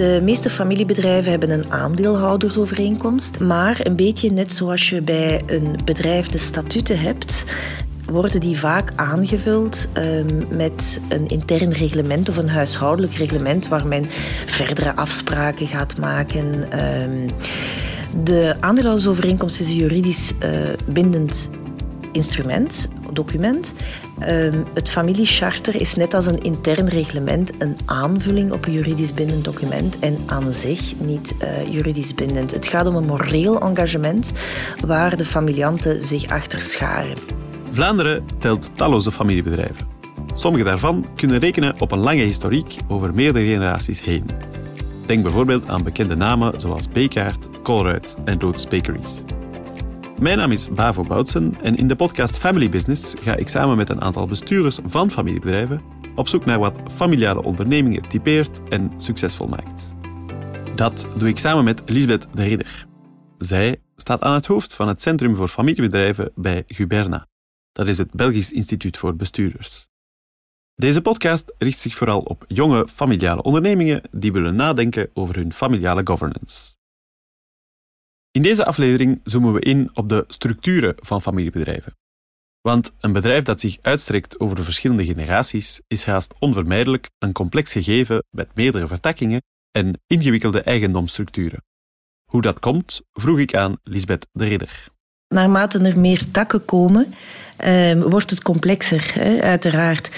De meeste familiebedrijven hebben een aandeelhoudersovereenkomst, maar een beetje net zoals je bij een bedrijf de statuten hebt, worden die vaak aangevuld um, met een intern reglement of een huishoudelijk reglement waar men verdere afspraken gaat maken. Um, de aandeelhoudersovereenkomst is een juridisch uh, bindend instrument, document. Um, het familiecharter is net als een intern reglement een aanvulling op een juridisch bindend document en aan zich niet uh, juridisch bindend. Het gaat om een moreel engagement waar de familianten zich achter scharen. Vlaanderen telt talloze familiebedrijven. Sommige daarvan kunnen rekenen op een lange historiek over meerdere generaties heen. Denk bijvoorbeeld aan bekende namen zoals Bekaert, Colruyt en Doods Bakeries. Mijn naam is Bavo Boutsen en in de podcast Family Business ga ik samen met een aantal bestuurders van familiebedrijven op zoek naar wat familiale ondernemingen typeert en succesvol maakt. Dat doe ik samen met Lisbeth de Ridder. Zij staat aan het hoofd van het Centrum voor Familiebedrijven bij Guberna. Dat is het Belgisch Instituut voor Bestuurders. Deze podcast richt zich vooral op jonge familiale ondernemingen die willen nadenken over hun familiale governance. In deze aflevering zoomen we in op de structuren van familiebedrijven. Want een bedrijf dat zich uitstrekt over de verschillende generaties is haast onvermijdelijk een complex gegeven met meerdere vertakkingen en ingewikkelde eigendomsstructuren. Hoe dat komt, vroeg ik aan Lisbeth de Ridder. Naarmate er meer takken komen, uh, wordt het complexer, hè, uiteraard.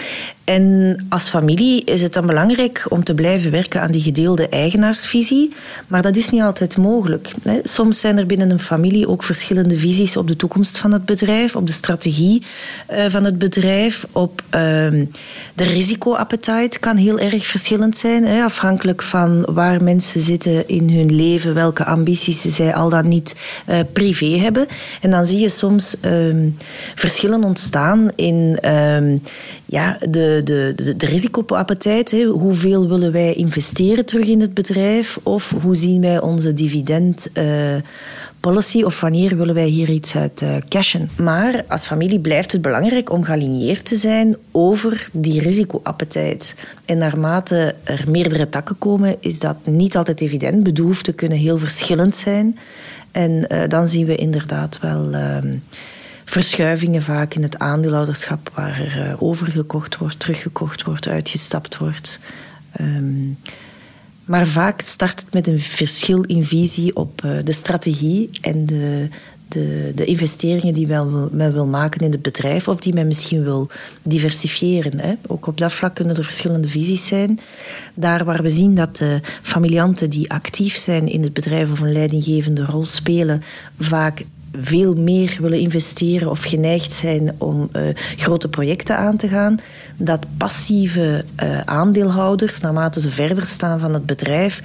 En als familie is het dan belangrijk om te blijven werken aan die gedeelde eigenaarsvisie, maar dat is niet altijd mogelijk. Hè. Soms zijn er binnen een familie ook verschillende visies op de toekomst van het bedrijf, op de strategie uh, van het bedrijf, op uh, de risicoappetite kan heel erg verschillend zijn, hè, afhankelijk van waar mensen zitten in hun leven, welke ambities zij al dan niet uh, privé hebben. En dan zie je soms ehm, ontstaan in um, ja, de, de, de, de. Hè. Hoeveel willen wij investeren terug in het bedrijf? Of hoe zien wij onze dividend... Uh, policy of wanneer willen wij hier iets uit uh, cashen. Maar als familie blijft het belangrijk om gealigneerd te zijn over die risicoappetijt. En naarmate er meerdere takken komen, is dat niet altijd evident. Bedoeften kunnen heel verschillend zijn. En uh, dan zien we inderdaad wel... Uh, verschuivingen vaak in het aandeelhouderschap, waar er uh, overgekocht wordt, teruggekocht wordt, uitgestapt wordt. Um, maar vaak start het met een verschil in visie op uh, de strategie en de, de, de investeringen die men, men wil maken in het bedrijf of die men misschien wil diversifiëren. Hè. Ook op dat vlak kunnen er verschillende visies zijn. Daar waar we zien dat de familianten die actief zijn in het bedrijf of een leidinggevende rol spelen, vaak veel meer willen investeren of geneigd zijn om uh, grote projecten aan te gaan, dat passieve uh, aandeelhouders, naarmate ze verder staan van het bedrijf,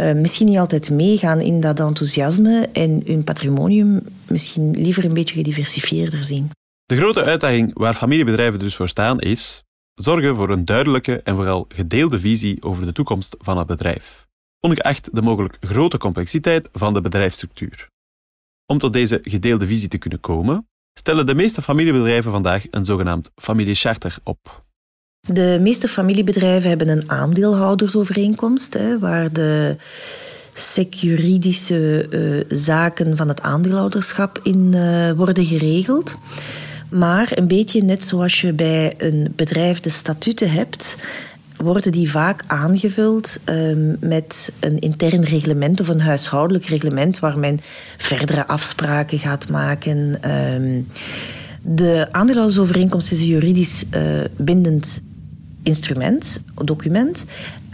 uh, misschien niet altijd meegaan in dat enthousiasme en hun patrimonium misschien liever een beetje gediversifieerder zien. De grote uitdaging waar familiebedrijven dus voor staan is zorgen voor een duidelijke en vooral gedeelde visie over de toekomst van het bedrijf, ongeacht de mogelijk grote complexiteit van de bedrijfsstructuur. Om tot deze gedeelde visie te kunnen komen, stellen de meeste familiebedrijven vandaag een zogenaamd familiecharter op. De meeste familiebedrijven hebben een aandeelhoudersovereenkomst, hè, waar de securidische uh, zaken van het aandeelhouderschap in uh, worden geregeld. Maar een beetje net zoals je bij een bedrijf de statuten hebt, worden die vaak aangevuld um, met een intern reglement of een huishoudelijk reglement waar men verdere afspraken gaat maken. Um, de aandeelhoudersovereenkomst is een juridisch uh, bindend instrument, document.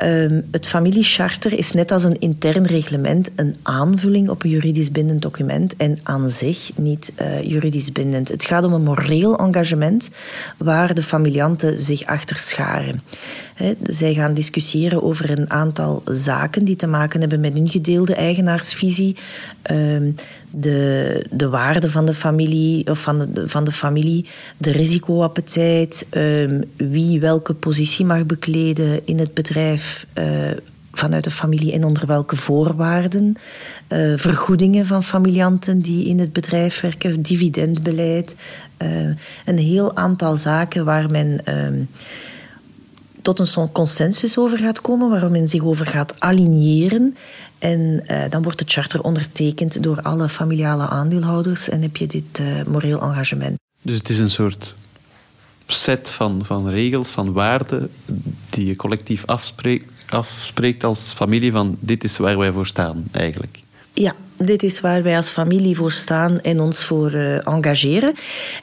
Um, het familiecharter is net als een intern reglement een aanvulling op een juridisch bindend document en aan zich niet uh, juridisch bindend. Het gaat om een moreel engagement waar de familianten zich achter scharen. He, zij gaan discussiëren over een aantal zaken die te maken hebben met hun gedeelde eigenaarsvisie, um, de, de waarde van de familie, of van de, van de familie, de risicoappetijt, um, wie welke positie mag bekleden in het bedrijf. Uh, vanuit de familie en onder welke voorwaarden. Uh, vergoedingen van familianten die in het bedrijf werken, dividendbeleid. Uh, een heel aantal zaken waar men uh, tot een consensus over gaat komen, waar men zich over gaat aligneren. En dan wordt het charter ondertekend door alle familiale aandeelhouders en heb je dit moreel engagement. Dus het is een soort set van, van regels, van waarden, die je collectief afspreekt, afspreekt als familie van dit is waar wij voor staan eigenlijk. Ja, dit is waar wij als familie voor staan en ons voor uh, engageren.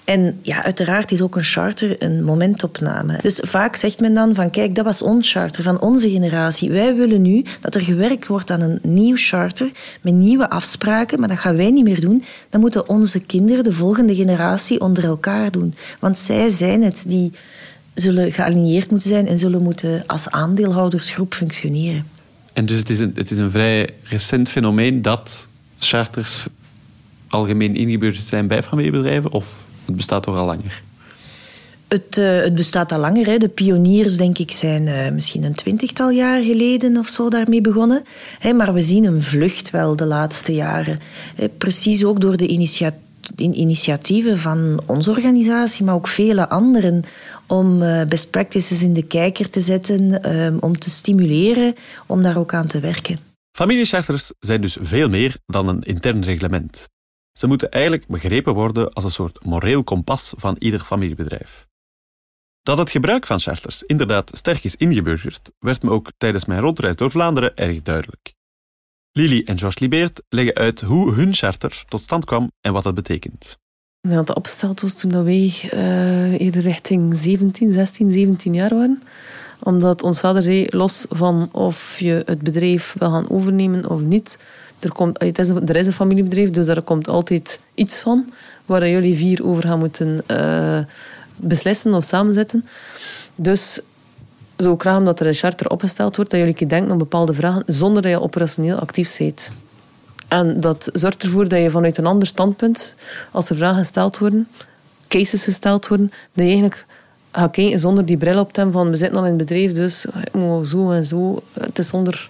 En ja, uiteraard is ook een charter een momentopname. Dus vaak zegt men dan van kijk, dat was ons charter van onze generatie. Wij willen nu dat er gewerkt wordt aan een nieuw charter met nieuwe afspraken, maar dat gaan wij niet meer doen. Dan moeten onze kinderen, de volgende generatie, onder elkaar doen. Want zij zijn het die zullen gealigneerd moeten zijn en zullen moeten als aandeelhoudersgroep functioneren. En dus het is een, het is een vrij recent fenomeen dat charters algemeen ingebeurd zijn bij familiebedrijven? Of het bestaat toch al langer? Het, uh, het, bestaat al langer. Hè. De pioniers, denk ik, zijn uh, misschien een twintigtal jaar geleden of zo daarmee begonnen. Maar we zien een vlucht wel de laatste jaren. Precies ook door de initiatieven van onze organisatie, maar ook vele anderen, om uh, best practices in de kijker te zetten, om te stimuleren, om daar ook aan te werken. Familiecharters zijn dus veel meer dan een intern reglement. Ze moeten eigenlijk begrepen worden als een soort moreel kompas van ieder familiebedrijf. Dat het gebruik van charters inderdaad sterk is ingeburgerd, werd me ook tijdens mijn rondreis door Vlaanderen erg duidelijk. Lily en Georges Libeert leggen uit hoe hun charter tot stand kwam en wat dat betekent. Ja, de opsteld was toen wij uh, eerder richting 17, 16, 17 jaar waren omdat ons vader zei, los van of je het bedrijf wil gaan overnemen of niet. Er, komt, het is, er is een familiebedrijf, dus daar komt altijd iets van. Waar jullie vier over gaan moeten uh, beslissen of samenzetten. Dus zo graag dat er een charter opgesteld wordt, dat jullie denken op bepaalde vragen, zonder dat je operationeel actief bent. En dat zorgt ervoor dat je vanuit een ander standpunt, als er vragen gesteld worden, cases gesteld worden, dat je eigenlijk ga kijken zonder die bril op te van we zitten al in het bedrijf, dus ik moet zo en zo. Het is zonder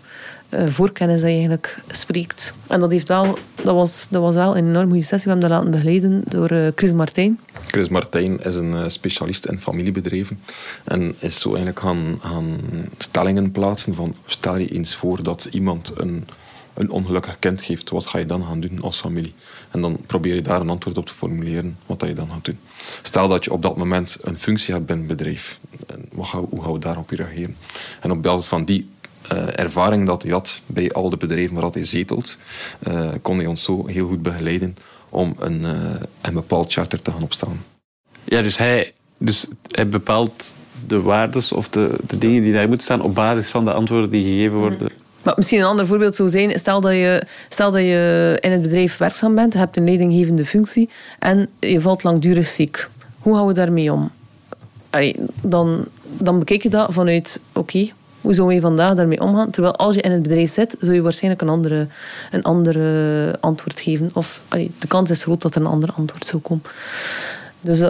uh, voorkennis dat je eigenlijk spreekt. En dat, heeft wel, dat, was, dat was wel een enorm goede sessie. We hebben dat laten begeleiden door uh, Chris Martijn. Chris Martijn is een specialist in familiebedrijven. En is zo eigenlijk gaan, gaan stellingen plaatsen van stel je eens voor dat iemand een, een ongelukkig kind geeft, wat ga je dan gaan doen als familie? En dan probeer je daar een antwoord op te formuleren, wat dat je dan gaat doen. Stel dat je op dat moment een functie hebt binnen het bedrijf. Wat gaan, hoe gaan we daarop reageren? En op basis van die uh, ervaring dat hij had bij al de bedrijven waar hij zetelt, uh, kon hij ons zo heel goed begeleiden om een, uh, een bepaald charter te gaan opstellen. Ja, dus hij, dus hij bepaalt de waardes of de, de dingen die daar moeten staan op basis van de antwoorden die gegeven worden. Maar misschien een ander voorbeeld zou zijn, stel dat, je, stel dat je in het bedrijf werkzaam bent, hebt een leidinggevende functie en je valt langdurig ziek. Hoe gaan we daarmee om? dan, dan bekijk je dat vanuit, oké, hoe zou je vandaag daarmee omgaan? Terwijl als je in het bedrijf zit, zou je waarschijnlijk een andere, een andere antwoord geven. Of de kans is groot dat er een ander antwoord zou komen. Dus uh,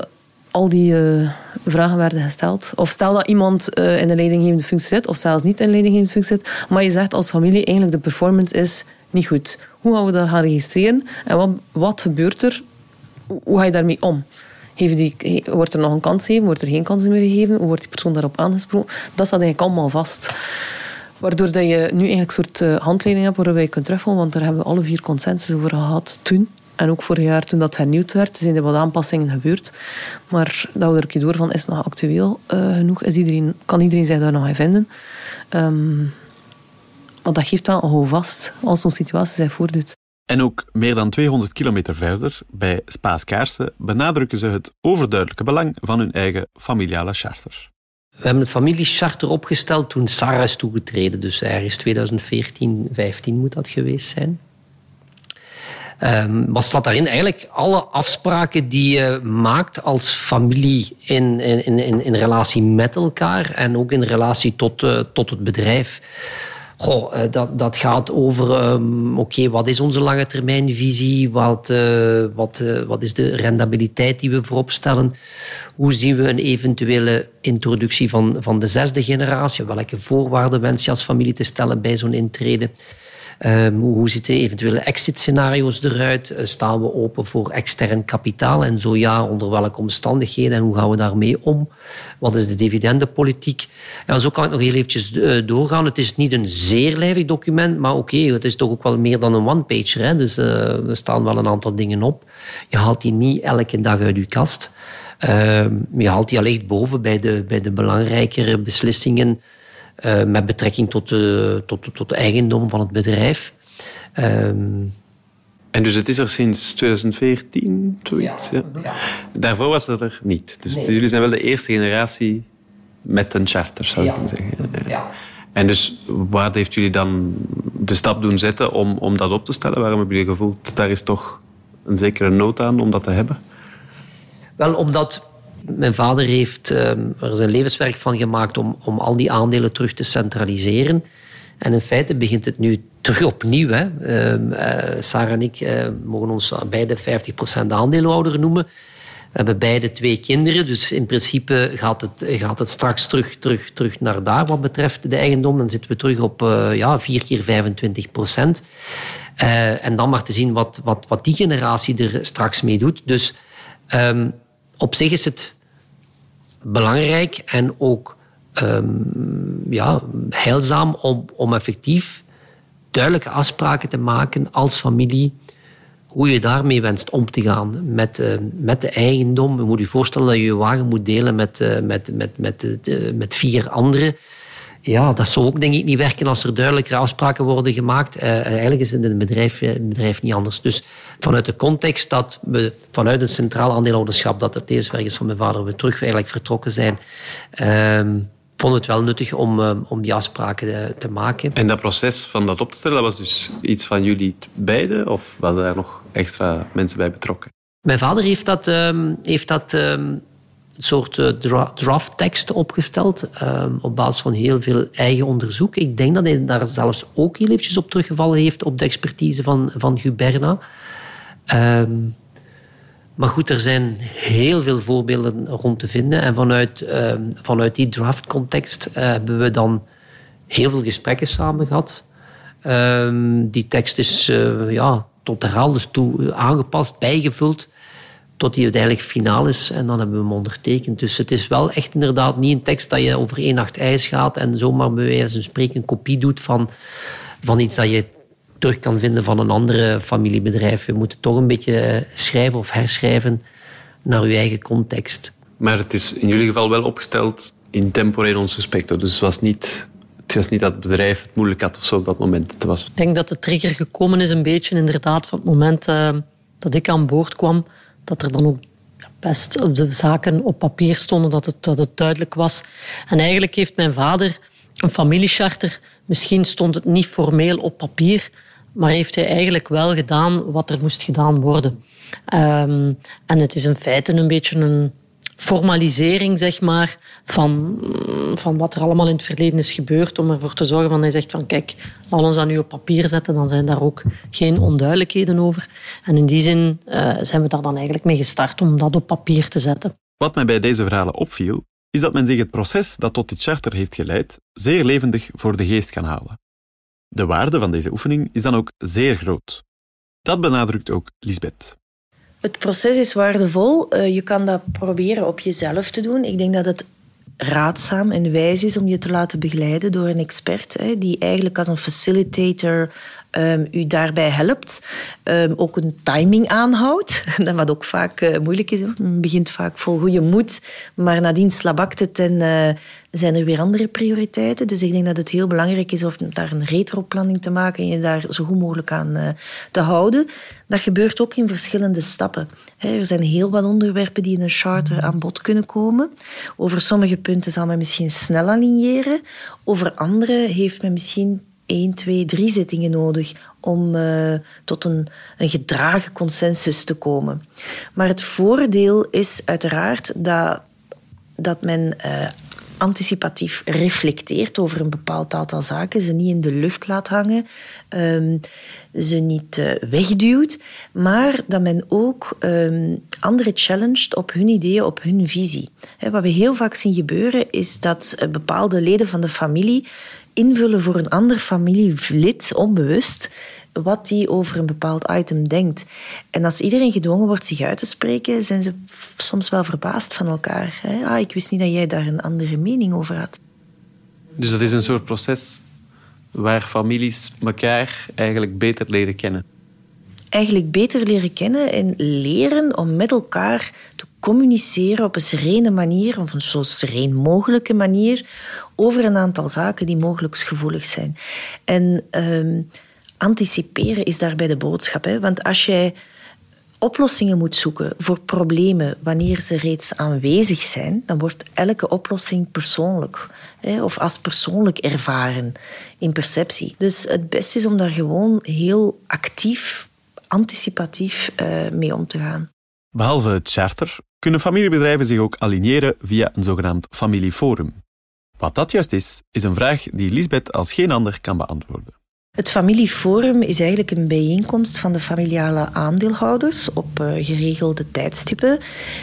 al die uh, vragen werden gesteld. Of stel dat iemand uh, in een leidinggevende functie zit, of zelfs niet in een leidinggevende functie zit, maar je zegt als familie eigenlijk de performance is niet goed. Hoe gaan we dat gaan registreren? En wat, gebeurt er? Hoe ga je daarmee om? Heeft die, wordt er nog een kans gegeven? Wordt er geen kans meer gegeven? Hoe wordt die persoon daarop aangesproken? Dat staat eigenlijk allemaal vast. Waardoor dat je nu eigenlijk een soort uh, handleiding hebt waar je kunt terugvallen, want daar hebben we alle vier consensus over gehad toen. En ook vorig jaar toen dat hernieuwd werd, zijn er wat aanpassingen gebeurd. Maar dat we door van is nog actueel uh, genoeg. Is iedereen, kan iedereen zich daar nog in vinden. Um, maar dat geeft wel gewoon vast als zo'n situatie zich voordoet. En ook meer dan 200 kilometer verder, bij Spaas-Kaarsen, benadrukken ze het overduidelijke belang van hun eigen familiale charter. We hebben het familiecharter opgesteld toen Sarah is toegetreden. Dus ergens 2014, 15 moet dat geweest zijn. Um, wat staat daarin? Eigenlijk alle afspraken die je maakt als familie in, in, in, in relatie met elkaar en ook in relatie tot, uh, tot het bedrijf. Goh, eh, dat, dat gaat over, um, oké, wat is onze lange termijnvisie? Wat, uh, wat, wat is de rendabiliteit die we voorop stellen? Hoe zien we een eventuele introductie van, van de zesde generatie? Welke voorwaarden wens je als familie te stellen bij zo'n intrede? Um, hoe zitten eventuele exit-scenario's eruit? Uh, staan we open voor extern kapitaal? En zo ja, onder welke omstandigheden en hoe gaan we daarmee om? Wat is de dividendenpolitiek? Ja, zo kan ik nog heel eventjes uh, doorgaan. Het is niet een zeer lijvig document, maar oké, het is toch ook wel meer dan een one-pager. Dus uh, er staan wel een aantal dingen op. Je haalt die niet elke dag uit je kast. Ehm, je haalt die allicht boven bij de, bij de belangrijkere beslissingen uh, met betrekking tot de, tot, tot de eigendom van het bedrijf. Um, en dus het is er sinds 2014, zoiets? Ja. ja. Daarvoor was het er niet. Dus nee. jullie zijn wel de eerste generatie met een charter, zou ik ja. zeggen. Ja. En dus wat heeft jullie dan de stap doen zetten om, om dat op te stellen? Waarom hebben jullie gevoeld, daar is toch een zekere nood aan om dat te hebben? Wel, omdat mijn vader heeft ehm, er zijn levenswerk van gemaakt om, om al die aandelen terug te centraliseren. En in feite begint het nu terug opnieuw. Hè. Uh, Sarah en ik uh, mogen ons beide 50% aandeelhouder noemen. We hebben beide twee kinderen, dus in principe gaat het, gaat het straks terug, terug, terug naar daar wat betreft de eigendom. Dan zitten we terug op uh, ja, 4 keer 25 procent. en dan maar te zien wat, wat, wat die generatie er straks mee doet. Dus um, op zich is het belangrijk en ook um, ja, heilzaam om, om effectief duidelijke afspraken te maken als familie hoe je daarmee wenst om te gaan met, uh, met de eigendom. Je moet je voorstellen dat je je wagen moet delen met, uh, met, met, met, uh, met vier anderen ja, dat zou ook denk ik niet werken als er duidelijke afspraken worden gemaakt. Uh, eigenlijk is het in het bedrijf, eh, het bedrijf niet anders. Dus vanuit de context dat we vanuit het centraal aandeelhouderschap, dat het levenswerk is van mijn vader, we terug eigenlijk vertrokken zijn, uh, vonden het wel nuttig om, om die afspraken te maken. En dat proces van dat op te stellen, dat was dus iets van jullie beiden? Of waren daar nog extra mensen bij betrokken? Mijn vader heeft dat, ehm, heeft dat ehm, soort uh, drafttekst opgesteld um, op basis van heel veel eigen onderzoek. Ik denk dat hij daar zelfs ook heel eventjes op teruggevallen heeft op de expertise van, van Guberna. Um, maar goed, er zijn heel veel voorbeelden rond te vinden. En vanuit, um, vanuit die draftcontext uh, hebben we dan heel veel gesprekken samen gehad. die tekst is ja, tot herhaalders toe aangepast, bijgevuld tot die uiteindelijk finaal is. En dan hebben we hem ondertekend. Dus het is wel echt inderdaad niet een tekst dat je over één nacht ijs gaat en zomaar bij wijze van spreken een kopie doet van, van iets dat je terug kan vinden van een andere familiebedrijf. Je moet het toch een beetje schrijven of herschrijven naar je eigen context. Maar het is in jullie geval wel opgesteld in temporeel ons respect. Dus het was niet het was niet dat het bedrijf het moeilijk had of zo op dat moment. Het was... Ik denk dat de trigger gekomen is een beetje inderdaad van het moment uh, dat ik aan boord kwam dat er dan ook best de zaken op papier stonden, dat het, dat het duidelijk was. En eigenlijk heeft mijn vader een familiecharter. Misschien stond het niet formeel op papier, maar heeft hij eigenlijk wel gedaan wat er moest gedaan worden. Um, en het is in feite een beetje een formalisering zeg maar, van, van wat er allemaal in het verleden is gebeurd. Om ervoor te zorgen van hij zegt van kijk, laat ons dat nu op papier zetten. Dan zijn daar ook geen onduidelijkheden over. En in die zin uh, zijn we daar dan eigenlijk mee gestart om dat op papier te zetten. Wat mij bij deze verhalen opviel, is dat men zich het proces dat tot dit charter heeft geleid zeer levendig voor de geest kan halen. De waarde van deze oefening is dan ook zeer groot. Dat benadrukt ook Lisbeth. Het proces is waardevol. Uh, je kan dat proberen op jezelf te doen. Ik denk dat het raadzaam en wijs is om je te laten begeleiden door een expert die eigenlijk als een facilitator um, u daarbij helpt. Um, ook een timing aanhoudt, wat ook vaak uh, moeilijk is. Het begint vaak vol goede moed, maar nadien slabakt het en uh, zijn er weer andere prioriteiten. Dus ik denk dat het heel belangrijk is om daar een retroplanning te maken en je daar zo goed mogelijk aan uh, te houden. Dat gebeurt ook in verschillende stappen. Er zijn heel wat onderwerpen die in een charter aan bod kunnen komen. Over sommige punten zal men misschien snel aligneren. Over andere heeft men misschien één, twee, drie zittingen nodig om uh, tot een, een gedragen consensus te komen. Maar het voordeel is uiteraard dat, dat men uh, anticipatief reflecteert over een bepaald aantal zaken, ze niet in de lucht laat hangen, um, ze niet uh, wegduwt, maar dat men ook um, anderen challenged op hun ideeën, op hun visie. Wat we heel vaak zien gebeuren is dat bepaalde leden van de familie invullen voor een ander familielid, onbewust, wat die over een bepaald item denkt. En als iedereen gedwongen wordt zich uit te spreken, zijn ze soms wel verbaasd van elkaar. Hè? Ah, ik wist niet dat jij daar een andere mening over had. Dus dat is een soort proces waar families elkaar eigenlijk beter leren kennen. Eigenlijk beter leren kennen en leren om met elkaar te communiceren op een serene manier, of een zo sereen mogelijke manier, over een aantal zaken die mogelijk gevoelig zijn. En ehm, anticiperen is daarbij de boodschap. Hè? Want als jij oplossingen moet zoeken voor problemen wanneer ze reeds aanwezig zijn, dan wordt elke oplossing persoonlijk of als persoonlijk ervaren in perceptie. Dus het beste is om daar gewoon heel actief, anticipatief uh, mee om te gaan. Behalve het charter kunnen familiebedrijven zich ook aligneren via een zogenaamd familieforum. Wat dat juist is, is een vraag die Lisbeth als geen ander kan beantwoorden. Het familieforum is eigenlijk een bijeenkomst van de familiale aandeelhouders op uh, geregelde tijdstippen.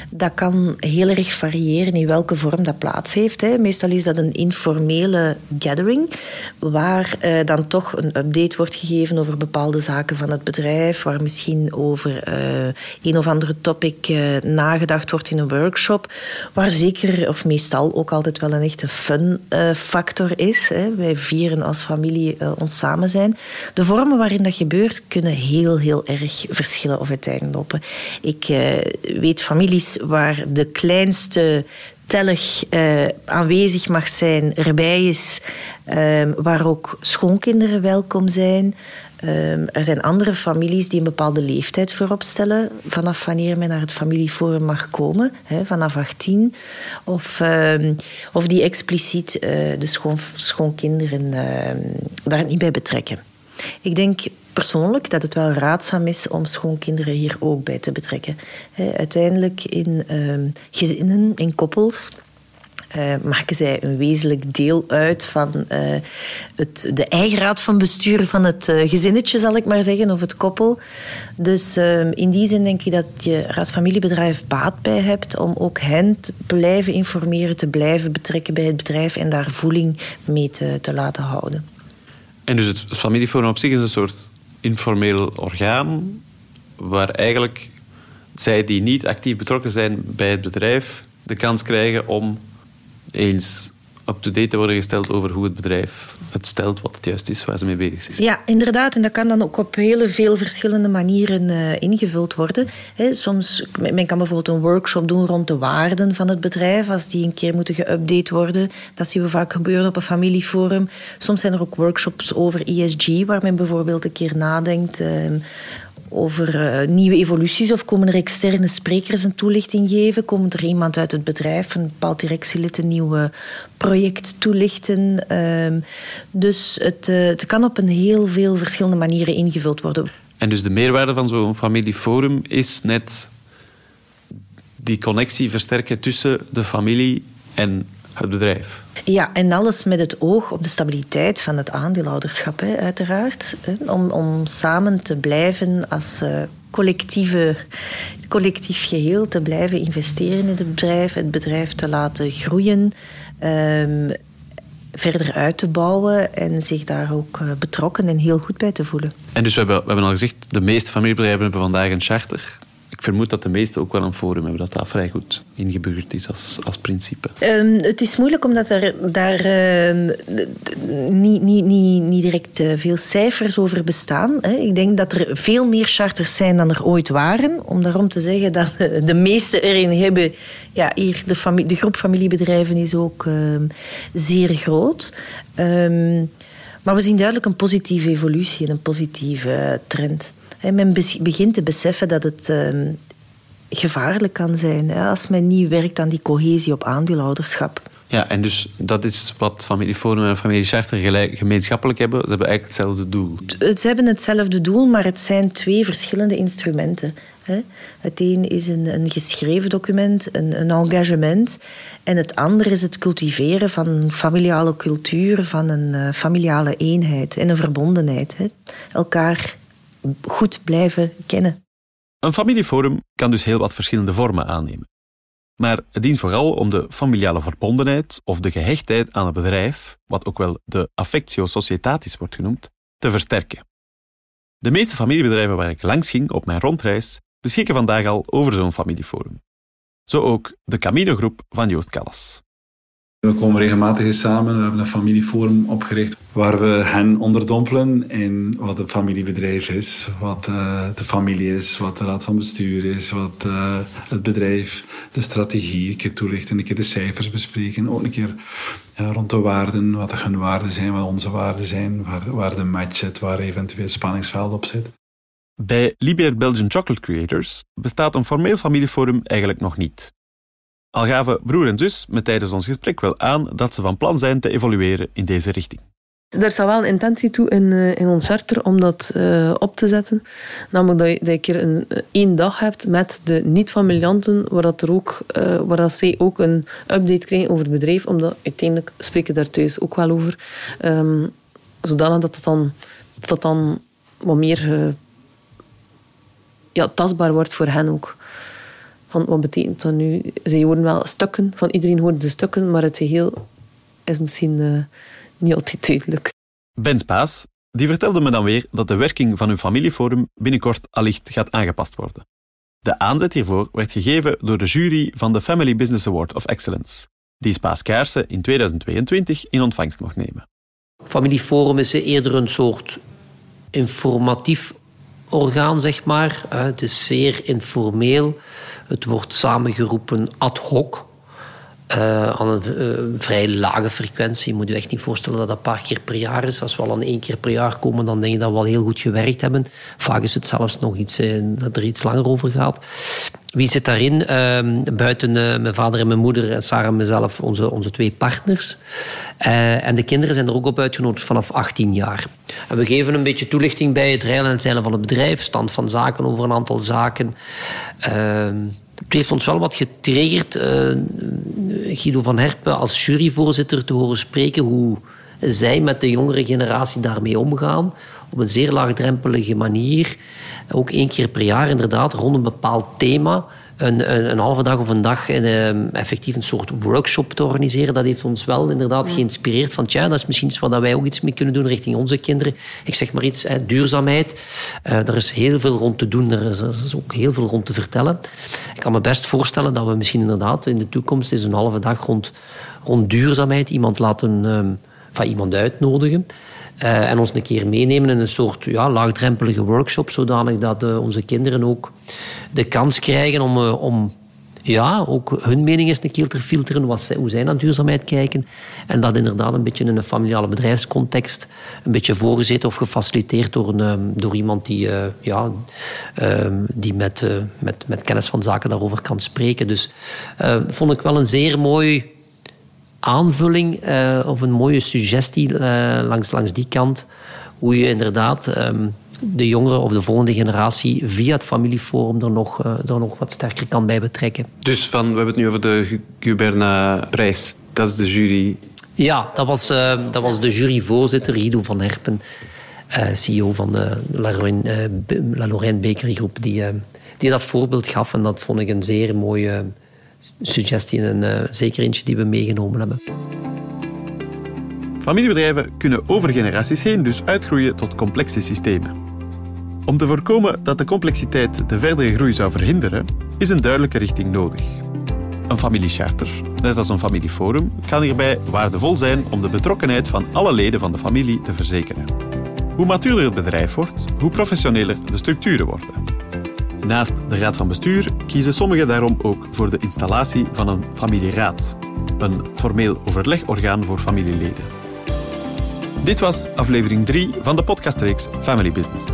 Dat kan heel erg variëren in welke vorm dat plaats heeft. Meestal is dat een informele gathering, waar uh, dan toch een update wordt gegeven over bepaalde zaken van het bedrijf, waar misschien over uh, een of andere topic nagedacht wordt in een workshop, waar zeker of meestal ook altijd wel een echte fun factor is. Wij vieren als familie ons samen zijn de vormen waarin dat gebeurt kunnen heel, heel erg verschillen of uiteenlopen. Ik uh, weet families waar de kleinste tellig uh, aanwezig mag zijn, erbij is, uh, waar ook schoonkinderen welkom zijn. Um, er zijn andere families die een bepaalde leeftijd voorop stellen vanaf wanneer men naar het familieforum mag komen, vanaf 18. Of, um, of die expliciet uh, de schoon, schoonkinderen uh, daar niet bij betrekken. Ik denk persoonlijk dat het wel raadzaam is om schoonkinderen hier ook bij te betrekken. Uiteindelijk in gezinnen, in koppels. Uh, maken zij een wezenlijk deel uit van uh, het, de eigen raad van bestuur van het uh, gezinnetje, zal ik maar zeggen, of het koppel. Dus ehm, in die zin denk ik dat je als familiebedrijf baat bij hebt om ook hen te blijven informeren, te blijven betrekken bij het bedrijf en daar voeling mee te, te laten houden. En dus het familieforum op zich is een soort informeel orgaan waar eigenlijk zij die niet actief betrokken zijn bij het bedrijf de kans krijgen om eens up-to-date te worden gesteld over hoe het bedrijf het stelt, wat het juist is, waar ze mee bezig is. Ja, inderdaad. En dat kan dan ook op hele veel verschillende manieren uh, ingevuld worden. He, soms, men kan bijvoorbeeld een workshop doen rond de waarden van het bedrijf, als die een keer moeten geüpdate worden. Dat zien we vaak gebeuren op een familieforum. Soms zijn er ook workshops over ESG, waar men bijvoorbeeld een keer nadenkt uh, over uh, nieuwe evoluties of komen er externe sprekers een toelichting geven? Komt er iemand uit het bedrijf, een bepaald directielid, een nieuw project toelichten? Uh, dus het, uh, het kan op een heel veel verschillende manieren ingevuld worden. En dus de meerwaarde van zo'n familieforum is net die connectie versterken tussen de familie en het bedrijf. Ja, en alles met het oog op de stabiliteit van het aandeelhouderschap, hè, uiteraard. Om, om samen te blijven als uh, collectieve, collectief geheel, te blijven investeren in het bedrijf, het bedrijf te laten groeien. Um, verder uit te bouwen en zich daar ook uh, betrokken en heel goed bij te voelen. En dus we hebben, we hebben al gezegd, de meeste familiebedrijven hebben vandaag een charter ik vermoed dat de meesten ook wel een forum hebben, dat dat vrij goed ingeburgerd is als, als principe. Um, het is moeilijk omdat er daar uh, niet, niet, niet, direct uh, veel cijfers over bestaan. Hè. Ik denk dat er veel meer charters zijn dan er ooit waren. Om daarom te zeggen dat de meeste erin hebben... Ja, hier, de, familie, de groep familiebedrijven is ook uh, zeer groot. Um, maar we zien duidelijk een positieve evolutie en een positieve trend. Men begint te beseffen dat het ehm, gevaarlijk kan zijn als men niet werkt aan die cohesie op aandeelhouderschap. Ja, en dus dat is wat Familieforum en Familie Charter gemeenschappelijk hebben. Ze hebben eigenlijk hetzelfde doel. Ze hebben hetzelfde doel, maar het zijn twee verschillende instrumenten. Het een is een, een geschreven document, een, een, engagement. En het andere is het cultiveren van een familiale cultuur, van een uh, familiale eenheid en een verbondenheid. Elkaar goed blijven kennen. Een familieforum kan dus heel wat verschillende vormen aannemen. maar het dient vooral om de familiale verbondenheid of de gehechtheid aan het bedrijf, wat ook wel de affectio societatis wordt genoemd, te versterken. De meeste familiebedrijven waar ik langs ging op mijn rondreis beschikken vandaag al over zo'n familieforum. Zo ook de Camino-groep van Joost Callas. We komen regelmatig eens samen. We hebben een familieforum opgericht waar we hen onderdompelen in wat een familiebedrijf is, wat uh, de familie is, wat de raad van bestuur is, wat uh, het bedrijf, de strategie, een keer toelichten, een keer de cijfers bespreken, ook een keer ja, rond de waarden, wat hun waarden zijn, wat onze waarden zijn, waar, waar de match zit, waar eventueel spanningsveld op zit. Bij Libier Belgian Chocolate Creators bestaat een formeel familieforum eigenlijk nog niet. Al gaven broer en zus me tijdens ons gesprek wel aan dat ze van plan zijn te evolueren in deze richting. Er staat wel een intentie toe in, uh, in ons charter om dat uh, op te zetten. Namelijk dat je, dat je een keer een, uh, één dag hebt met de niet-familianten, waar, dat er ook, waar dat zij ook een update krijgen over het bedrijf. Omdat uiteindelijk spreken daar thuis ook wel over. Um, zodanig dat het dan, dat dan wat meer ja, tastbaar wordt voor hen ook. Van wat betekent dat nu? Ze horen wel stukken, van iedereen hoort de stukken, maar het geheel is misschien uh, niet altijd duidelijk. Ben Spaas die vertelde me dan weer dat de werking van hun familieforum binnenkort allicht gaat aangepast worden. De aanzet hiervoor werd gegeven door de jury van de Family Business Award of Excellence, die Spaas Kaarsen in 2022 in ontvangst mocht nemen. Familieforum is eerder een soort informatief orgaan, zeg maar. Het is zeer informeel. Het wordt samengeroepen ad hoc. Uh, aan een uh, vrij lage frequentie. Je moet je echt niet voorstellen dat dat een paar keer per jaar is. Als we al aan één keer per jaar komen, dan denk je dat we al heel goed gewerkt hebben. Vaak is het zelfs nog iets uh, dat er iets langer over gaat. Wie zit daarin? Ehm, buiten mijn vader en mijn moeder en Sarah en mezelf, onze, onze twee partners. en de kinderen zijn er ook op uitgenodigd vanaf 18 jaar. En we geven een beetje toelichting bij het rijlen en zeilen van het bedrijf, stand van zaken over een aantal zaken. Ehm, het heeft ons wel wat getriggerd, uh, Guido van Herpen als juryvoorzitter te horen spreken hoe zij met de jongere generatie daarmee omgaan. Op een zeer laagdrempelige manier. Ook één keer per jaar inderdaad rond een bepaald thema een, een, een, halve dag of een dag een, effectief een soort workshop te organiseren. Dat heeft ons wel inderdaad geïnspireerd van tja, dat is misschien iets waar wij ook iets mee kunnen doen richting onze kinderen. Ik zeg maar iets, hè, duurzaamheid. Uh, er is heel veel rond te doen, er is, er is, ook heel veel rond te vertellen. Ik kan me best voorstellen dat we misschien inderdaad in de toekomst eens een halve dag rond, rond duurzaamheid iemand laten, um, van iemand uitnodigen. Uh, en ons een keer meenemen in een soort ja, laagdrempelige workshop, zodanig dat uh, onze kinderen ook de kans krijgen om, uh, om ja, ook hun mening eens een keer te filteren, wat hoe zij naar duurzaamheid kijken. En dat inderdaad een beetje in een familiale bedrijfscontext, een beetje voorgezeten of gefaciliteerd door, een, door iemand die, ja, die met, met, met kennis van zaken daarover kan spreken. Dus vond ik wel een zeer mooi aanvulling uh, of een mooie suggestie uh, langs, langs die kant. Hoe je inderdaad um, de jongeren of de volgende generatie via het familieforum er nog, uh, er nog wat sterker kan bij betrekken. Dus van, we hebben het nu over de Guberna-prijs. Dat is de jury. Ja, dat was, dat was de juryvoorzitter Guido van Herpen, CEO van de La Lorraine, La Lorraine Bakery Groep, die, die dat voorbeeld gaf. En dat vond ik een zeer mooie suggestie en uh, zeker eentje die we meegenomen hebben. Familiebedrijven kunnen over generaties heen dus uitgroeien tot complexe systemen. Om te voorkomen dat de complexiteit de verdere groei zou verhinderen, is een duidelijke richting nodig. Een familiecharter, net als een familieforum, kan hierbij waardevol zijn om de betrokkenheid van alle leden van de familie te verzekeren. Hoe matuurder het bedrijf wordt, hoe professioneler de structuren worden. Naast de raad van bestuur kiezen sommigen daarom ook voor de installatie van een familieraad, een formeel overlegorgaan voor familieleden. Dit was aflevering 3 van de podcastreeks Family Business.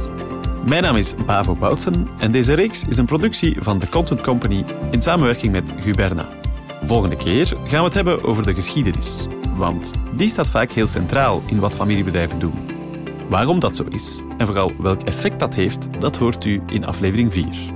Mijn naam is Bavo Boutsen en deze reeks is een productie van The Content Company in samenwerking met Guberna. Volgende keer gaan we het hebben over de geschiedenis, want die staat vaak heel centraal in wat familiebedrijven doen. Waarom dat zo is en vooral welk effect dat heeft, dat hoort u in aflevering 4.